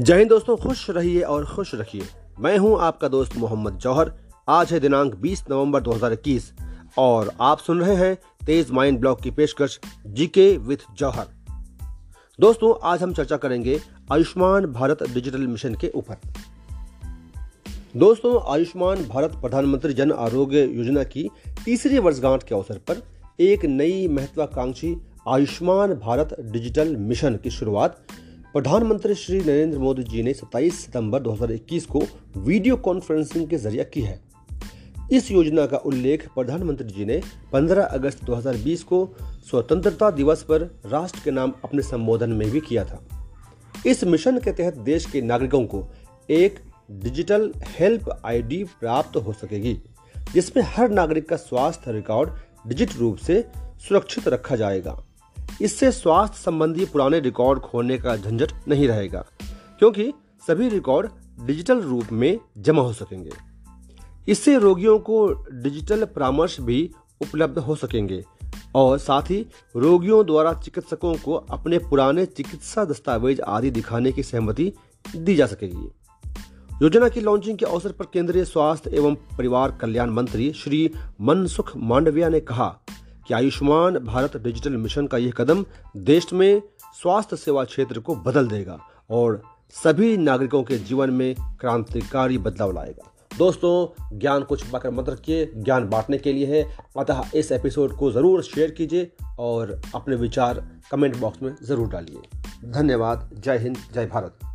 जय हिंद दोस्तों, खुश रहिए और खुश रखिए। मैं हूँ आपका दोस्त मोहम्मद जौहर। आज है दिनांक 20 नवंबर 2021 और आप सुन रहे हैं तेज माइंड ब्लॉग की पेशकश जीके विथ जौहर। दोस्तों, आज हम चर्चा करेंगे आयुष्मान भारत डिजिटल मिशन के ऊपर। दोस्तों, आयुष्मान भारत प्रधानमंत्री जन आरोग्य योजना की तीसरी वर्षगांठ के अवसर पर एक नई महत्वाकांक्षी आयुष्मान भारत डिजिटल मिशन की शुरुआत प्रधानमंत्री श्री नरेंद्र मोदी जी ने 27 सितंबर 2021 को वीडियो कॉन्फ्रेंसिंग के ज़रिए की है। इस योजना का उल्लेख प्रधानमंत्री जी ने 15 अगस्त 2020 को स्वतंत्रता दिवस पर राष्ट्र के नाम अपने संबोधन में भी किया था। इस मिशन के तहत देश के नागरिकों को एक डिजिटल हेल्प आईडी प्राप्त हो सकेगी, जिसमें हर नागरिक का स्वास्थ्य रिकॉर्ड डिजिट रूप से सुरक्षित रखा जाएगा। इससे स्वास्थ्य संबंधी पुराने रिकॉर्ड खोलने का झंझट नहीं रहेगा, क्योंकि सभी रिकॉर्ड डिजिटल रूप में जमा हो सकेंगे। इससे रोगियों को डिजिटल परामर्श भी उपलब्ध हो सकेंगे और साथ ही रोगियों द्वारा चिकित्सकों को अपने पुराने चिकित्सा दस्तावेज़ आदि दिखाने की सहमति दी जा सकेगी। योजना की लॉन्चिंग के अवसर पर केंद्रीय स्वास्थ्य एवं परिवार कल्याण मंत्री श्री मनसुख मांडविया ने कहा कि आयुष्मान भारत डिजिटल मिशन का यह कदम देश में स्वास्थ्य सेवा क्षेत्र को बदल देगा और सभी नागरिकों के जीवन में क्रांतिकारी बदलाव लाएगा। दोस्तों, ज्ञान को छुपाकर मत रखिए, ज्ञान बांटने के लिए है। अतः इस एपिसोड को ज़रूर शेयर कीजिए और अपने विचार कमेंट बॉक्स में ज़रूर डालिए। धन्यवाद। जय हिंद, जय भारत।